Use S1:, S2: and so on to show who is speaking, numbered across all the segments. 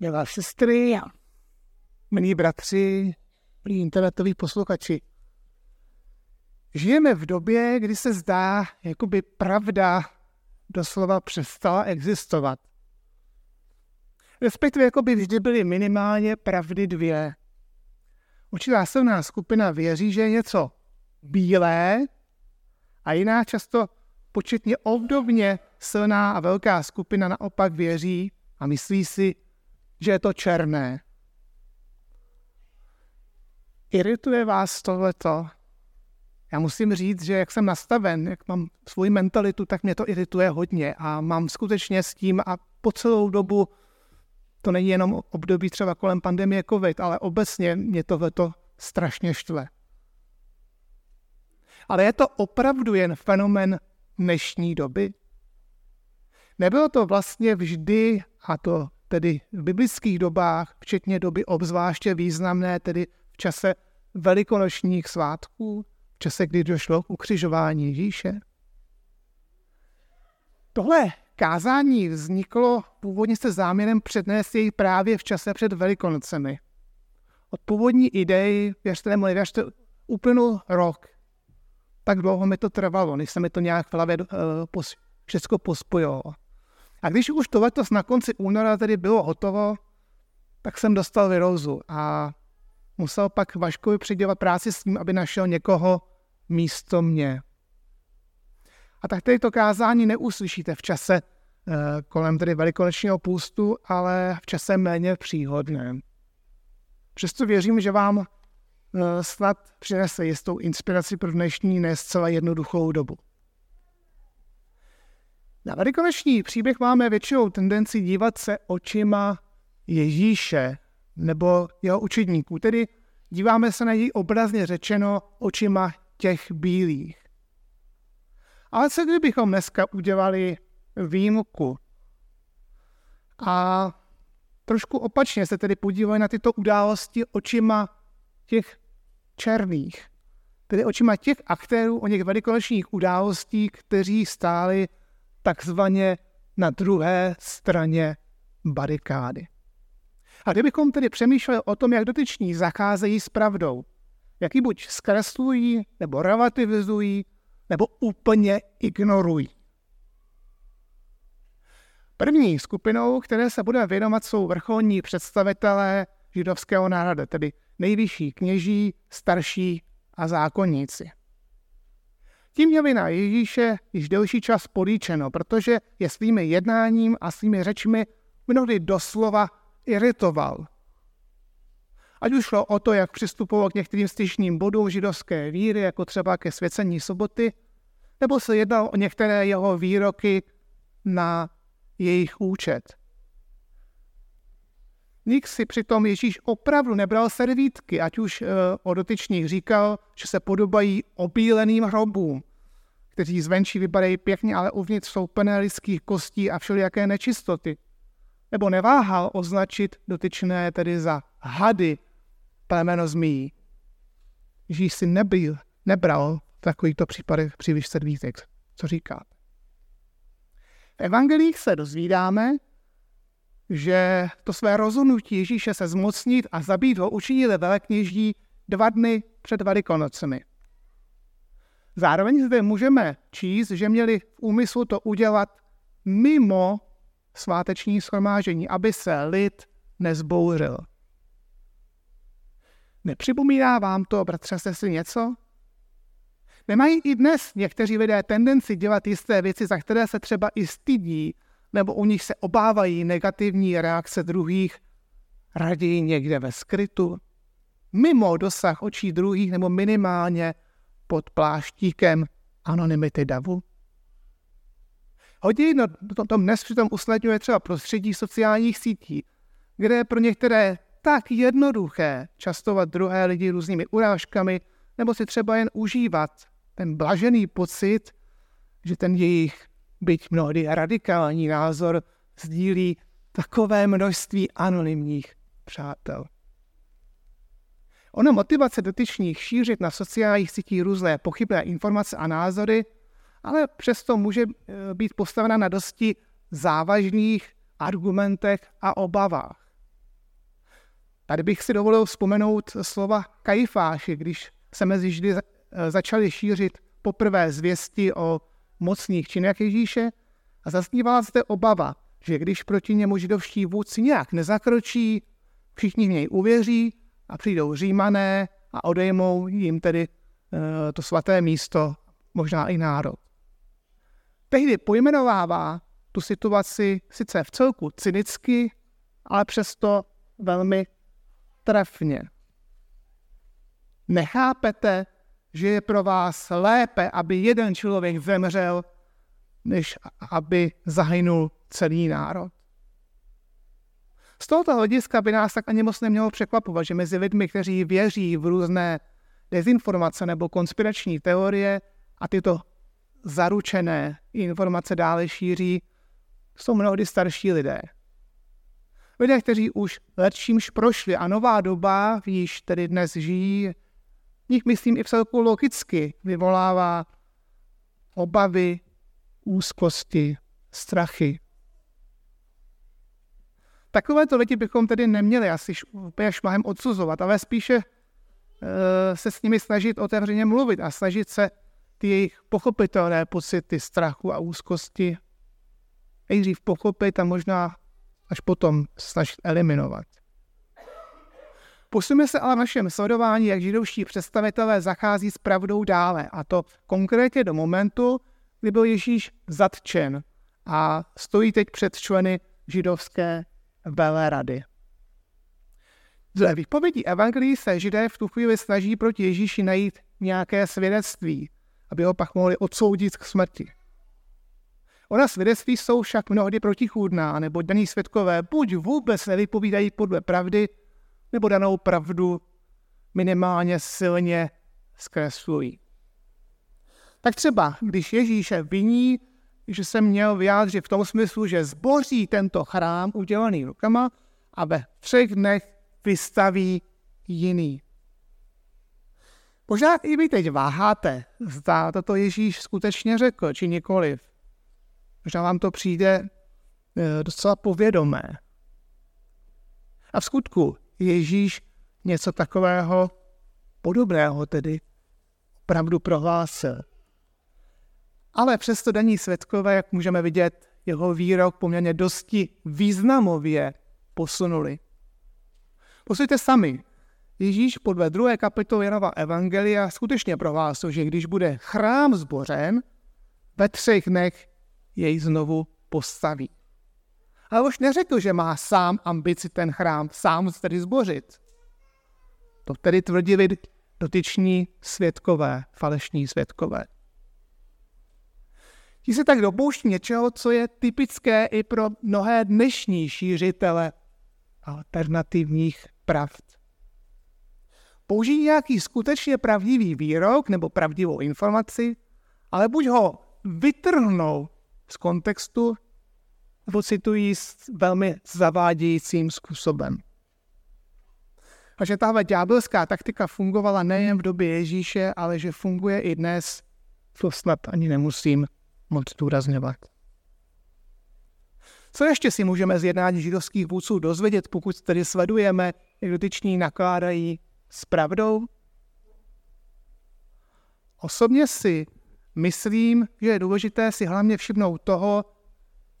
S1: milé sestry a milí bratři, milí internetoví posluchači. Žijeme v době, kdy se zdá, jako by pravda doslova přestala existovat. Respektive jako by vždy byly minimálně pravdy dvě. Určitá silná skupina věří, že je něco bílé a jiná často početně obdobně silná a velká skupina naopak věří a myslí si, že je to černé. Irituje vás tohleto? Já musím říct, že jak jsem nastaven, jak mám svoji mentalitu, tak mě to irituje hodně a mám skutečně s tím a po celou dobu, to není jenom období třeba kolem pandemie COVID, ale obecně mě tohleto strašně štve. Ale je to opravdu jen fenomen dnešní doby? Nebylo to vlastně vždy, a to tedy v biblických dobách, včetně doby obzvláště významné, tedy v čase velikonočních svátků, v čase, kdy došlo k ukřižování Ježíše. Tohle kázání vzniklo původně se záměrem přednést jej právě v čase před Velikonocemi. Od původní idei, věřte nebo nevěřte, uplynul rok. Tak dlouho mi to trvalo, než se mi to nějak v hlavě uh, pos, všechno pospojilo. A když už to letos na konci února tedy bylo hotovo, tak jsem dostal virózu a musel pak Vaškovi přidělat práci s tím, aby našel někoho místo mě. A tak tedy to kázání neuslyšíte v čase eh, kolem tedy velikonočního půstu, ale v čase méně příhodném. Přesto věřím, že vám eh, snad přinese jistou inspiraci pro dnešní ne zcela jednoduchou dobu. Na velikonoční příběh máme většinou tendenci dívat se očima Ježíše nebo jeho učedníků, tedy díváme se na něj obrazně řečeno očima těch bílých. Ale co kdybychom dneska udělali výjimku a trošku opačně se tedy podívali na tyto události očima těch černých, tedy očima těch aktérů o něch velikonočních událostí, kteří stáli takzvaně na druhé straně barikády. A kdybychom tedy přemýšleli o tom, jak dotyční zacházejí s pravdou, jak ji buď zkreslují, nebo relativizují, nebo úplně ignorují. První skupinou, které se bude věnovat, jsou vrcholní představitelé židovského národa, tedy nejvyšší kněží, starší a zákonníci. Tím měli na Ježíše již delší čas políčeno, protože je svými jednáním a svými řečmi mnohdy doslova iritoval. Ať už šlo o to, jak přistupoval k některým styčným bodům židovské víry, jako třeba ke svěcení soboty, nebo se jednalo o některé jeho výroky na jejich účet. Nik si přitom Ježíš opravdu nebral servítky, ať už e, o dotyčných říkal, že se podobají obíleným hrobům, kteří zvenčí vypadají pěkně, ale uvnitř jsou plné lidských kostí a všelijaké nečistoty. Nebo neváhal označit dotyčné tedy za hady plemeno zmíjí. Ježíš si nebyl, nebral v takovýchto příliš servítek. Co říká? V evangelích se dozvídáme, že to své rozhodnutí Ježíše se zmocnit a zabít ho učinili velekněží dva dny před Velikonocemi. Zároveň zde můžeme číst, že měli v úmyslu to udělat mimo sváteční schromážení, aby se lid nezbouřil. Nepřipomíná vám to, bratře, si něco? Nemají i dnes někteří lidé tendenci dělat jisté věci, za které se třeba i stydí, nebo u nich se obávají negativní reakce druhých, raději někde ve skrytu, mimo dosah očí druhých nebo minimálně pod pláštíkem anonymity davu? Hodně to, to dnes přitom usnadňuje třeba prostředí sociálních sítí, kde je pro některé tak jednoduché častovat druhé lidi různými urážkami nebo si třeba jen užívat ten blažený pocit, že ten jejich, byť mnohdy radikální názor, sdílí takové množství anonymních přátel. Ono motivace dotyčných šířit na sociálních sítích různé pochybné informace a názory, ale přesto může eh, být postavena na dosti závažných argumentech a obavách. Tady bych si dovolil vzpomenout slova Kajfáše, když se mezi Židy začaly šířit poprvé zvěsti o mocných činech Ježíše a zaznívala zde obava, že když proti němu židovští vůdci nějak nezakročí, všichni v něj uvěří a přijdou římané a odejmou jim tedy e, to svaté místo, možná i národ. Tehdy pojmenovává tu situaci sice v celku cynicky, ale přesto velmi trefně. Nechápete, že je pro vás lépe, aby jeden člověk zemřel, než aby zahynul celý národ. Z tohoto hlediska by nás tak ani moc nemělo překvapovat, že mezi lidmi, kteří věří v různé dezinformace nebo konspirační teorie a tyto zaručené informace dále šíří, jsou mnohdy starší lidé. Lidé, kteří už lepšímž prošli a nová doba, v níž tedy dnes žijí, nich myslím i v celku logicky vyvolává obavy, úzkosti, strachy. Takovéto lidi bychom tedy neměli asi úplně šmahem odsuzovat, ale spíše e, se s nimi snažit otevřeně mluvit a snažit se ty jejich pochopitelné pocity strachu a úzkosti nejdřív pochopit a možná až potom snažit eliminovat. Posuneme se ale v našem sledování, jak židovští představitelé zachází s pravdou dále, a to konkrétně do momentu, kdy byl Ježíš zatčen a stojí teď před členy židovské velerady. Dle výpovědí evangelií se židé v tu chvíli snaží proti Ježíši najít nějaké svědectví, aby ho pak mohli odsoudit k smrti. Ona svědectví jsou však mnohdy protichůdná, nebo daní svědkové buď vůbec nevypovídají podle pravdy, nebo danou pravdu minimálně silně zkreslují. Tak třeba, když Ježíše viní, že se měl vyjádřit v tom smyslu, že zboří tento chrám udělaný rukama a ve třech dnech vystaví jiný. Možná i vy teď váháte, zda toto Ježíš skutečně řekl, či nikoliv. Možná vám to přijde eh, docela povědomé. A v skutku Ježíš něco takového podobného tedy opravdu prohlásil. Ale přesto daní světkové, jak můžeme vidět, jeho výrok poměrně dosti významově posunuli. Poslyšte sami. Ježíš podle druhé kapitoly Janova Evangelia skutečně prohlásil, že když bude chrám zbořen, ve třech dnech jej znovu postaví. Ale už neřekl, že má sám ambici ten chrám sám tedy zbořit. To tedy tvrdili dotyční světkové, falešní světkové. Ti se tak dopouští něčeho, co je typické i pro mnohé dnešní šířitele alternativních pravd. Použijí nějaký skutečně pravdivý výrok nebo pravdivou informaci, ale buď ho vytrhnou z kontextu, nebo citují s velmi zavádějícím způsobem. A že tahle ďábelská taktika fungovala nejen v době Ježíše, ale že funguje i dnes, to snad ani nemusím moc důrazňovat. Co ještě si můžeme z jednání židovských vůdců dozvědět, pokud tedy sledujeme, jak dotyční nakládají s pravdou? Osobně si myslím, že je důležité si hlavně všimnout toho,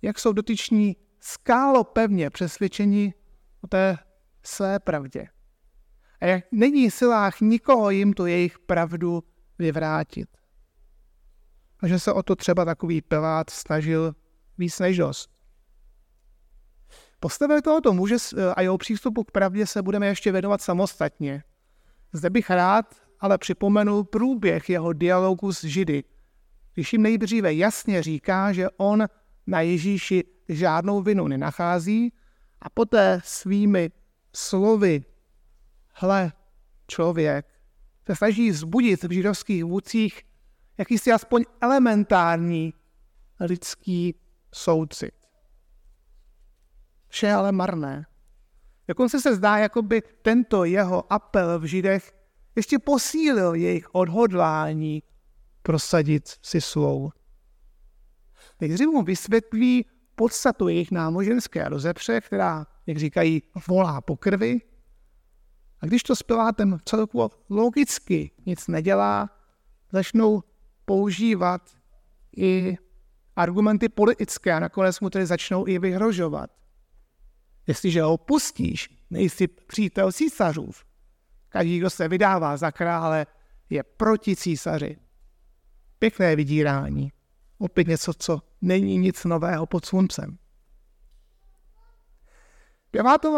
S1: jak jsou dotyční skálo pevně přesvědčeni o té své pravdě. A jak není silách nikoho jim tu jejich pravdu vyvrátit. A že se o to třeba takový Pilát snažil víc než dost. Postavě tohoto muže a jeho přístupu k pravdě se budeme ještě věnovat samostatně. Zde bych rád ale připomenul průběh jeho dialogu s Židy, když jim nejdříve jasně říká, že on na Ježíši žádnou vinu nenachází a poté svými slovy, hle, člověk, se snaží zbudit v židovských vůdcích jakýsi aspoň elementární lidský soucit. Vše ale marné. Dokonce se zdá, jako by tento jeho apel v Židech ještě posílil jejich odhodlání prosadit si svou. Nejdřív mu vysvětlí podstatu jejich námoženské rozepře, která, jak říkají, volá po krvi, A když to s Pilátem celkově logicky nic nedělá, začnou používat i argumenty politické a nakonec mu tedy začnou i vyhrožovat. Jestliže ho pustíš, nejsi přítel císařův. Každý, kdo se vydává za krále, je proti císaři. Pěkné vydírání. Opět něco, co není nic nového pod sluncem.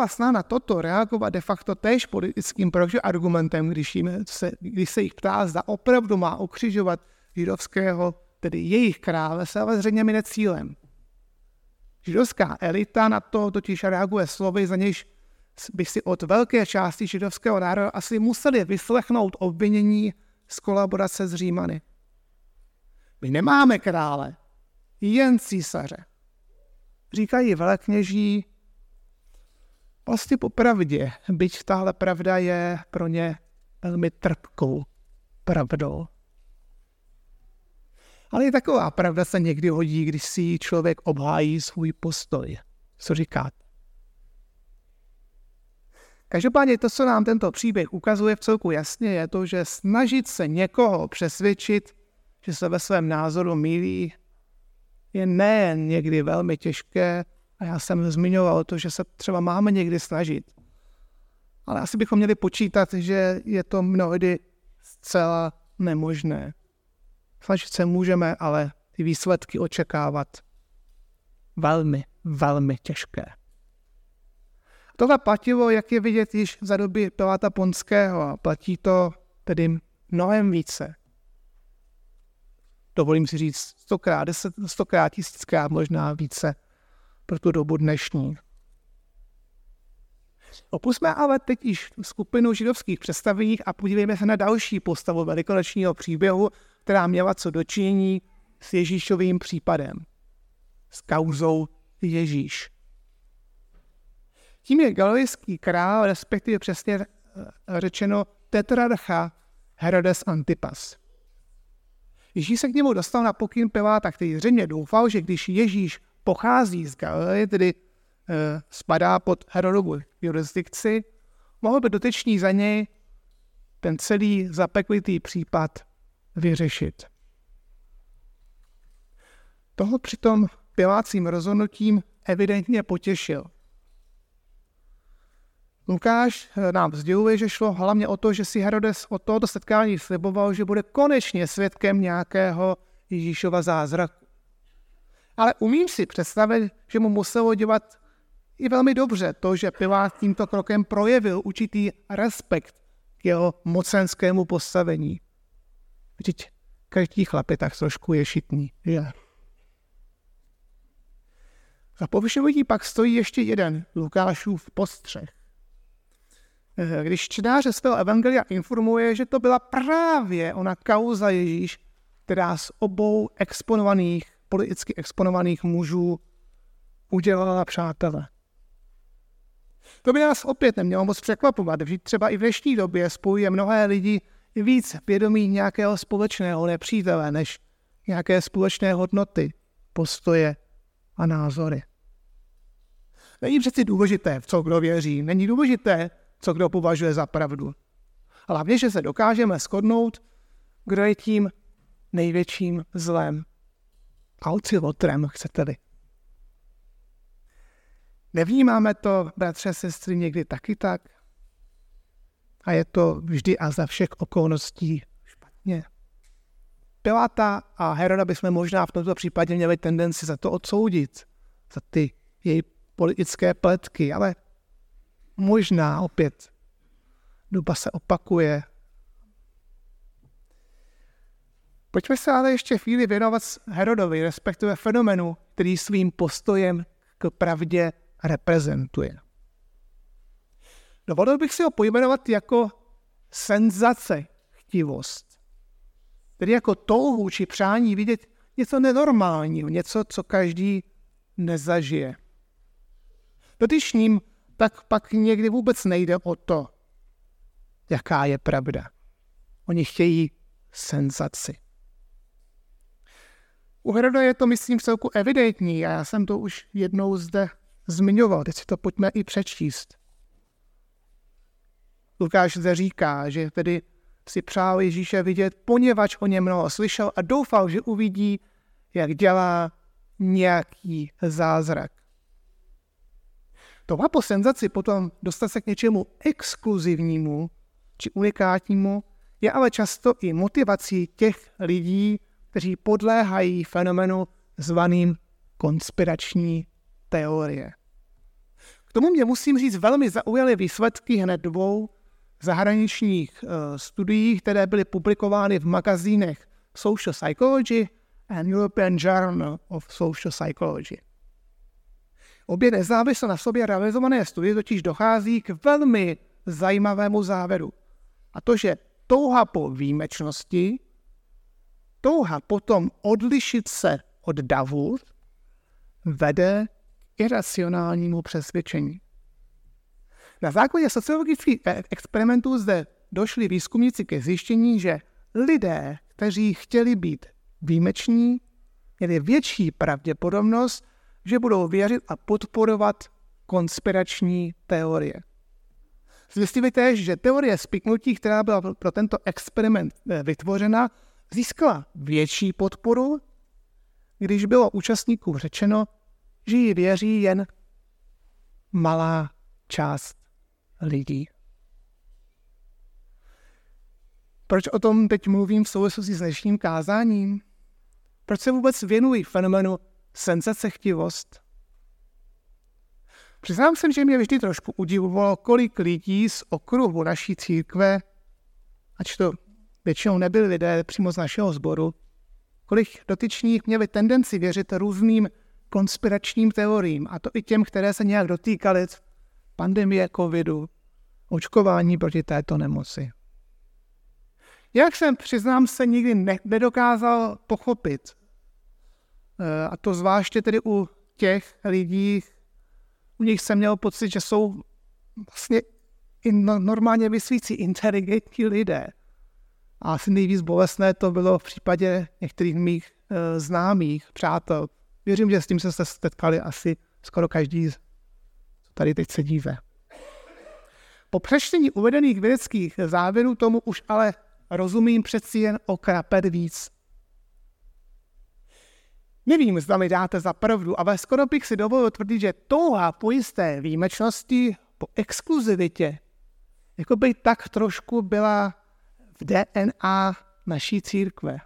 S1: Snaha na toto reagovat de facto též politickým argumentem, když, jim se, když se jich ptá, zda opravdu má ukřižovat židovského, tedy jejich krále, se ale zřejmě mine cílem. Židovská elita na to totiž reaguje slovy, za nějž by si od velké části židovského národa asi museli vyslechnout obvinění z kolaborace s Římany. My nemáme krále, jen císaře. Říkají velekněží vlastně popravdě, byť tahle pravda je pro ně velmi trpkou pravdou. Ale i taková pravda se někdy hodí, když si člověk obhájí svůj postoj. Co říkáte? Každopádně to, co nám tento příběh ukazuje v celku jasně, je to, že snažit se někoho přesvědčit, že se ve svém názoru mílí, je nejen někdy velmi těžké, a já jsem zmiňoval to, že se třeba máme někdy snažit, ale asi bychom měli počítat, že je to mnohdy zcela nemožné. Snažit se můžeme, ale ty výsledky očekávat velmi, velmi těžké. Tohle platilo, jak je vidět již za doby Piláta Ponského a platí to tedy mnohem více. Dovolím si říct stokrát, deset, stokrát, tisíckrát, možná více pro tu dobu dnešní. Opusme ale teď již skupinu židovských představených a podívejme se na další postavu velikonočního příběhu, která měla co dočinění s Ježíšovým případem. S kauzou Ježíš. Tím je galilejský král, respektive přesně eh, řečeno tetrarcha Herodes Antipas. Ježíš se k němu dostal na pokyn Piláta, který zřejmě doufal, že když Ježíš pochází z Galileje, tedy e, spadá pod Herodovu jurisdikci, mohl by dotyčný za něj ten celý zapeklitý případ vyřešit. Toho přitom pilácím rozhodnutím evidentně potěšil. Lukáš eh, nám sděluje, že šlo hlavně o to, že si Herodes od tohoto setkání sliboval, že bude konečně svědkem nějakého Ježíšova zázraku. Ale umím si představit, že mu muselo dělat i velmi dobře to, že Pilát tímto krokem projevil určitý respekt k jeho mocenskému postavení. Vždyť každý chlap je tak trošku ješitný, že? Za povšimnutí pak stojí ještě jeden Lukášův postřeh. Eh, když čtenáře svého evangelia informuje, že to byla právě ona kauza Ježíš, která z obou exponovaných, politicky exponovaných mužů udělala přátele. To by nás opět nemělo moc překvapovat, že třeba i v dnešní době spojuje mnohé lidi víc vědomí nějakého společného nepřítele, než nějaké společné hodnoty, postoje a názory. Není přeci důležité, v co kdo věří. Není důležité, co kdo považuje za pravdu. Hlavně, že se dokážeme shodnout, kdo je tím největším zlem. Alcilotrem, chcete-li. Nevnímáme to, bratře, sestry, někdy taky tak? A je to vždy a za všech okolností špatně. Piláta a Heroda bychom možná v tomto případě měli tendenci za to odsoudit, za ty její politické pletky, ale možná opět doba se opakuje. Pojďme se ale ještě chvíli věnovat Herodovi, respektive fenomenu, který svým postojem k pravdě reprezentuje. Dovolil bych si ho pojmenovat jako senzace chtivost. Tedy jako touhu či přání vidět něco nenormálního, něco, co každý nezažije. Totiž ním tak pak někdy vůbec nejde o to, jaká je pravda. Oni chtějí senzaci. U Heroda je to, myslím, celku evidentní a já jsem to už jednou zde zmiňoval. Teď si to pojďme i přečíst. Lukáš zde říká, že tedy si přál Ježíše vidět, poněvadž o něm mnoho slyšel a doufal, že uvidí, jak dělá nějaký zázrak. Tohle po senzaci potom dostat se k něčemu exkluzivnímu či unikátnímu je ale často i motivací těch lidí, kteří podléhají fenomenu zvaným konspirační teorie. K tomu mě musím říct velmi zaujaly výsledky hned dvou zahraničních uh, studií, které byly publikovány v magazínech Social Psychology and European Journal of Social Psychology. Obě nezávisle na sobě realizované studie totiž dochází k velmi zajímavému závěru. A to, že touha po výjimečnosti, touha potom odlišit se od davu, vede k iracionálnímu přesvědčení. Na základě sociologických e- experimentů zde došli výzkumníci ke zjištění, že lidé, kteří chtěli být výjimeční, měli větší pravděpodobnost, že budou věřit a podporovat konspirační teorie. Zjistili též, že teorie spiknutí, která byla pro tento experiment eh, vytvořena, získala větší podporu, když bylo účastníkům řečeno, že ji věří jen malá část lidí. Proč o tom teď mluvím v souvislosti s dnešním kázáním? Proč se vůbec věnují fenomenu senzacechtivost? Přiznám se, že mě vždy trošku udivovalo, kolik lidí z okruhu naší církve, ač to většinou nebyli lidé přímo z našeho sboru, kolik dotyčných měli tendenci věřit různým konspiračním teoriím, a to i těm, které se nějak dotýkaly pandemie covidu, očkování proti této nemoci. Jak jsem, přiznám se, nikdy ne- nedokázal pochopit, a to zvláště tedy u těch lidí, u nich jsem měl pocit, že jsou vlastně no, normálně myslící, inteligentní lidé. A asi nejvíc bolestné to bylo v případě některých mých e, známých, přátel. Věřím, že s tím se setkali asi skoro každý, co tady teď sedíte. Po přečtení uvedených vědeckých závěrů tomu už ale rozumím přeci jen o víc. Nevím, zda mi dáte za pravdu, ale skoro bych si dovolil tvrdit, že touha po jisté výjimečnosti, po exkluzivitě, jako by tak trošku byla v DNA naší církve.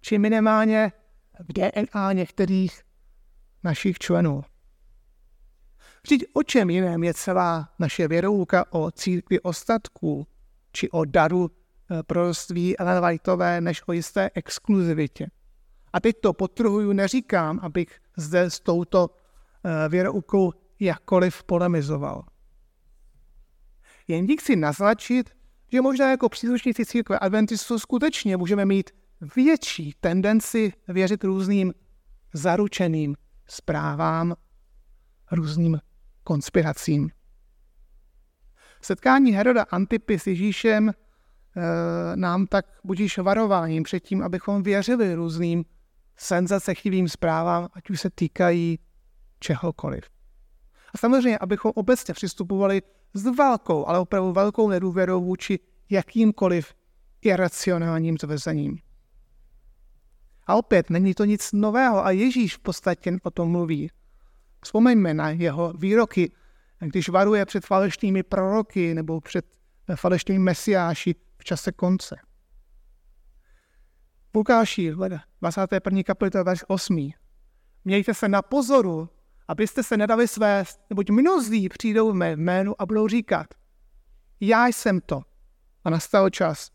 S1: Či minimálně v DNA některých našich členů. Vždyť o čem jiném je celá naše věrouka o církvi ostatků, či o daru eh, proroctví Ellen Whiteové, než o jisté exkluzivitě. A teď to potrhuju, neříkám, abych zde s touto eh, věroukou jakkoliv polemizoval. Jen dík si naznačit, že možná jako příslušníci církve adventistů skutečně můžeme mít větší tendenci věřit různým zaručeným zprávám, různým konspiracím. Setkání Heroda Antipy s Ježíšem e, nám tak budíš varováním před tím, abychom věřili různým senzacechtivým zprávám, ať už se týkají čehokoliv. A samozřejmě, abychom obecně přistupovali s velkou, ale opravdu velkou nedůvěrou vůči jakýmkoliv iracionálním tvrzením. A opět, není to nic nového a Ježíš v podstatě o tom mluví. Vzpomeňme na jeho výroky, když varuje před falešnými proroky nebo před falešnými mesiáši v čase konce. Lukáši, 21. kapitola, verš 8. Mějte se na pozoru, abyste se nedali svést, neboť mnozí přijdou v mé jménu a budou říkat, já jsem to. A nastal čas.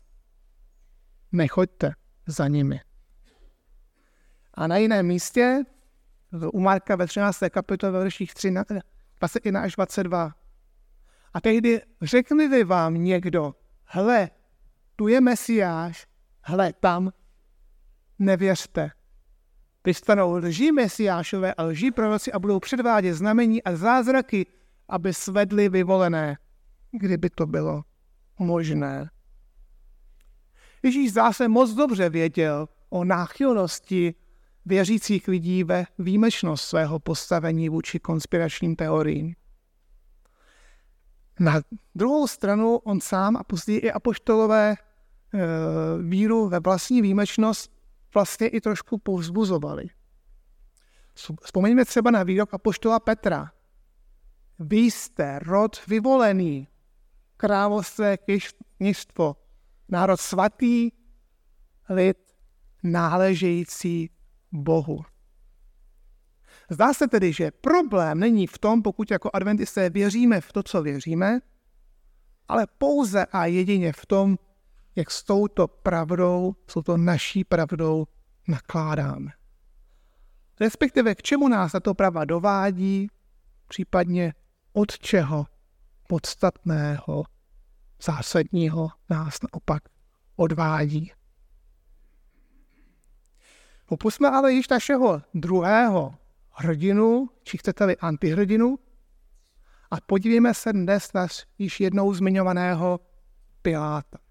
S1: Nechoďte za nimi. A na jiném místě, u Marka ve 13. kapitole ve verších 21 až 22. A tehdy řekli vám někdo, hle, tu je Mesiáš, hle, tam nevěřte. Vystanou lží mesiášové a lží proroci a budou předvádět znamení a zázraky, aby svedli vyvolené, kdyby to bylo možné. Ježíš zase moc dobře věděl o náchylnosti věřících lidí ve výjimečnost svého postavení vůči konspiračním teoriím. Na druhou stranu on sám a později i apoštolové e, víru ve vlastní výjimečnost vlastně i trošku povzbuzovali. Vzpomeňme třeba na výrok apoštola Petra. Vy jste rod vyvolený, království kněžstvo, národ svatý, lid náležející Bohu. Zdá se tedy, že problém není v tom, pokud jako adventisté věříme v to, co věříme, ale pouze a jedině v tom, jak s touto pravdou, s touto naší pravdou nakládáme. Respektive k čemu nás tato pravda dovádí, případně od čeho podstatného, zásadního nás naopak odvádí. Opusme ale již našeho druhého hrdinu, či chcete-li antihrdinu, a podívejme se dnes na již jednou zmiňovaného Piláta.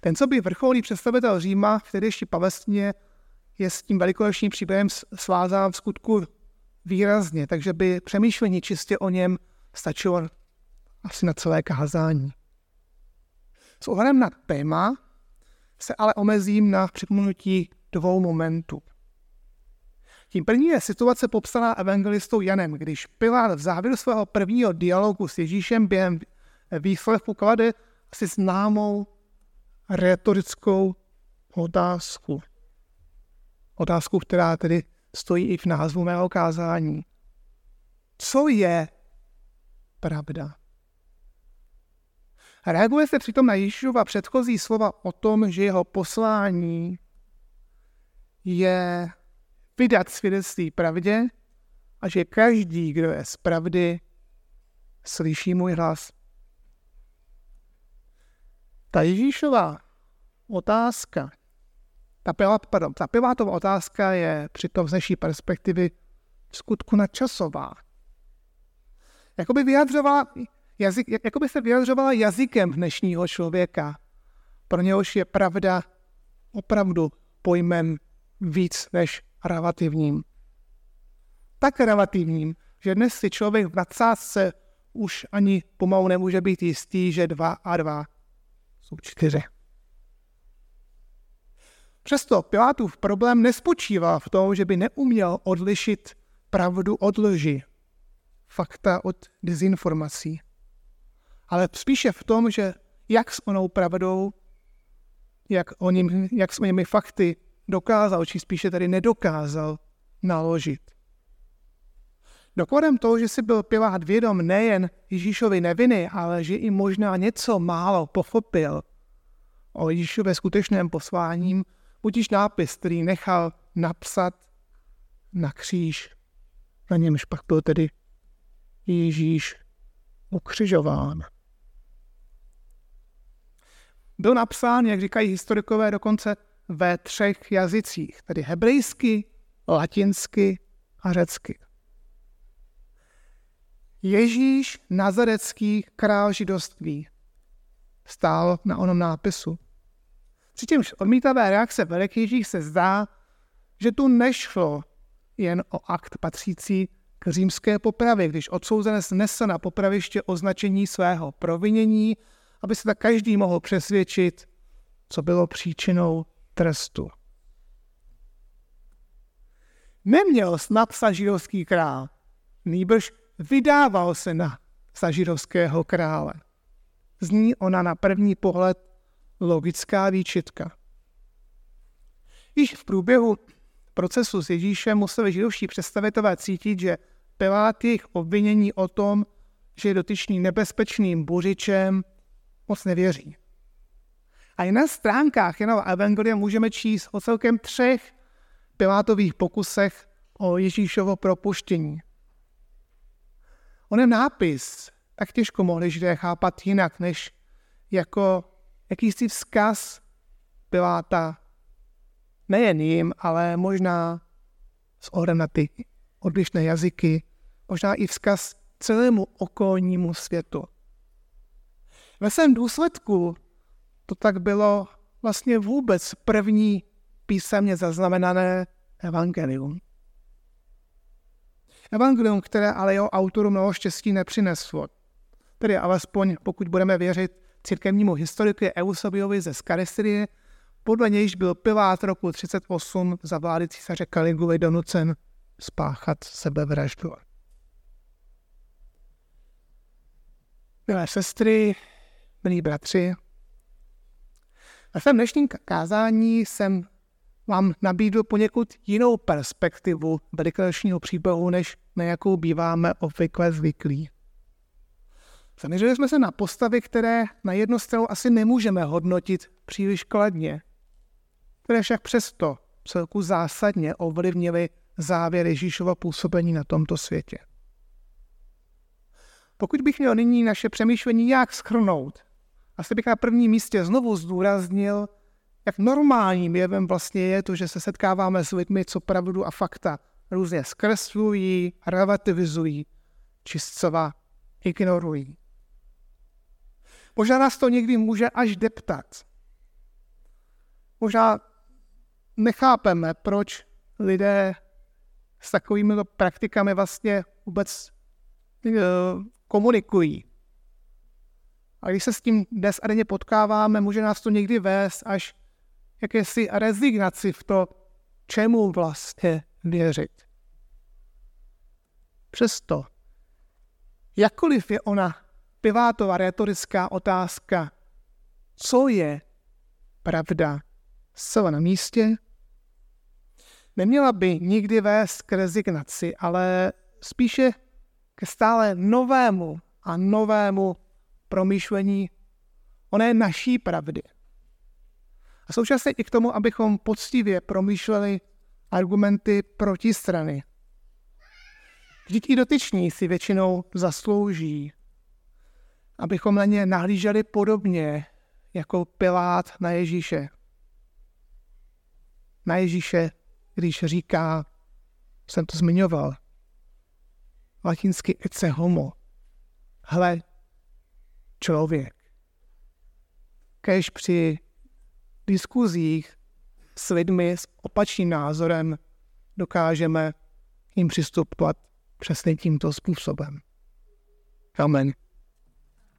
S1: Ten, co by vrcholný představitel Říma v tehdejší Palestině, je s tím velikonočním příběhem svázán v skutku výrazně, takže by přemýšlení čistě o něm stačilo asi na celé kázání. S ohledem na téma se ale omezím na připomenutí dvou momentů. Tím první je situace popsaná evangelistou Janem, když Pilát v závěru svého prvního dialogu s Ježíšem během výslechu klade si známou retorickou otázku. Otázku, která tedy stojí i v názvu mého kázání. Co je pravda? Reaguje se přitom na Ježíšova předchozí slova o tom, že jeho poslání je vydat svědectví pravdě a že každý, kdo je z pravdy, slyší můj hlas. Ta Ježíšová otázka, ta, Pilát, pardon, ta Pilátova otázka je přitom z naší perspektivy v skutku nadčasová. Jakoby, vyjadřovala, jazyk, jakoby se vyjadřovala jazykem dnešního člověka. Pro něhož je pravda opravdu pojmem víc než relativním. Tak relativním, že dnes si člověk v nadsázce už ani pomalu nemůže být jistý, že dva a dva jsou čtyři. Přesto Pilátův problém nespočívá v tom, že by neuměl odlišit pravdu od lži, fakta od dezinformací, ale spíše v tom, že jak s onou pravdou, jak, o ním, jak s onými fakty dokázal, či spíše tady nedokázal naložit. Dokladem toho, že si byl Pilát vědom nejen Ježíšovi neviny, ale že i možná něco málo pochopil o Ježíšově skutečném poslání, budiž nápis, který nechal napsat na kříž. Na němž pak byl tedy Ježíš ukřižován. Byl napsán, jak říkají historikové, dokonce ve třech jazycích, tedy hebrejsky, latinsky a řecky. Ježíš Nazarecký král židoství stál na onom nápisu. Přičemž odmítavé reakce velikých se zdá, že tu nešlo jen o akt patřící k římské popravě, když odsouzenec nese na popraviště označení svého provinění, aby se tak každý mohl přesvědčit, co bylo příčinou trestu. Neměl snad sažidovský král, nýbrž vydával se na sažidovského krále. Zní ona na první pohled logická výčitka. Již v průběhu procesu s Ježíšem museli židovští představitelé cítit, že Pilát jejich obvinění o tom, že je dotyčný nebezpečným buřičem, moc nevěří. A i na stránkách Janova Evangelia můžeme číst o celkem třech Pilátových pokusech o Ježíšovo propuštění. Onen nápis tak těžko mohli židé chápat jinak, než jako jakýsi vzkaz Piláta nejen jim, ale možná s ohledem na ty odlišné jazyky, možná i vzkaz celému okolnímu světu. Ve svém důsledku to tak bylo vlastně vůbec první písemně zaznamenané evangelium. Evangelium, které ale jeho autoru mnoho štěstí nepřineslo. tedy alespoň pokud budeme věřit církevnímu historiku Eusebiovi ze Skaristirie, podle nějž byl Pilát roku 38 za vlády císaře Kaliguly donucen spáchat sebevraždu. Milé sestry, milí bratři, na svém dnešním kázání jsem vám nabídl poněkud jinou perspektivu velikonočního příběhu, než na jakou býváme obvykle zvyklí. Zaměřili jsme se na postavy, které na jednu stranu asi nemůžeme hodnotit příliš kladně, které však přesto celku zásadně ovlivnily závěr Ježíšova působení na tomto světě. Pokud bych měl nyní naše přemýšlení jak schrnout, asi bych na prvním místě znovu zdůraznil, jak normálním jevem vlastně je to, že se setkáváme s lidmi, co pravdu a fakta různě zkreslují, relativizují, či zcela ignorují. Možná nás to někdy může až deptat. Možná nechápeme, proč lidé s takovými praktikami vlastně vůbec eh, komunikují. A když se s tím dnes a denně potkáváme, může nás to někdy vést až jakési rezignaci v to, čemu vlastně věřit. Přesto, jakkoliv je ona Pilátová retorická otázka, co je pravda, zcela na místě, neměla by nikdy vést k rezignaci, ale spíše ke stále novému a novému promýšlení oné naší pravdy. A současně i k tomu, abychom poctivě promýšleli argumenty protistrany. Vždyť i dotyční si většinou zaslouží, abychom na ně nahlíželi podobně jako Pilát na Ježíše. Na Ježíše, když říká, jsem to zmiňoval, latinsky ece homo, hle, člověk. Kež při diskuzích s lidmi s opačným názorem dokážeme jim přistupovat přesně tímto způsobem. Amen.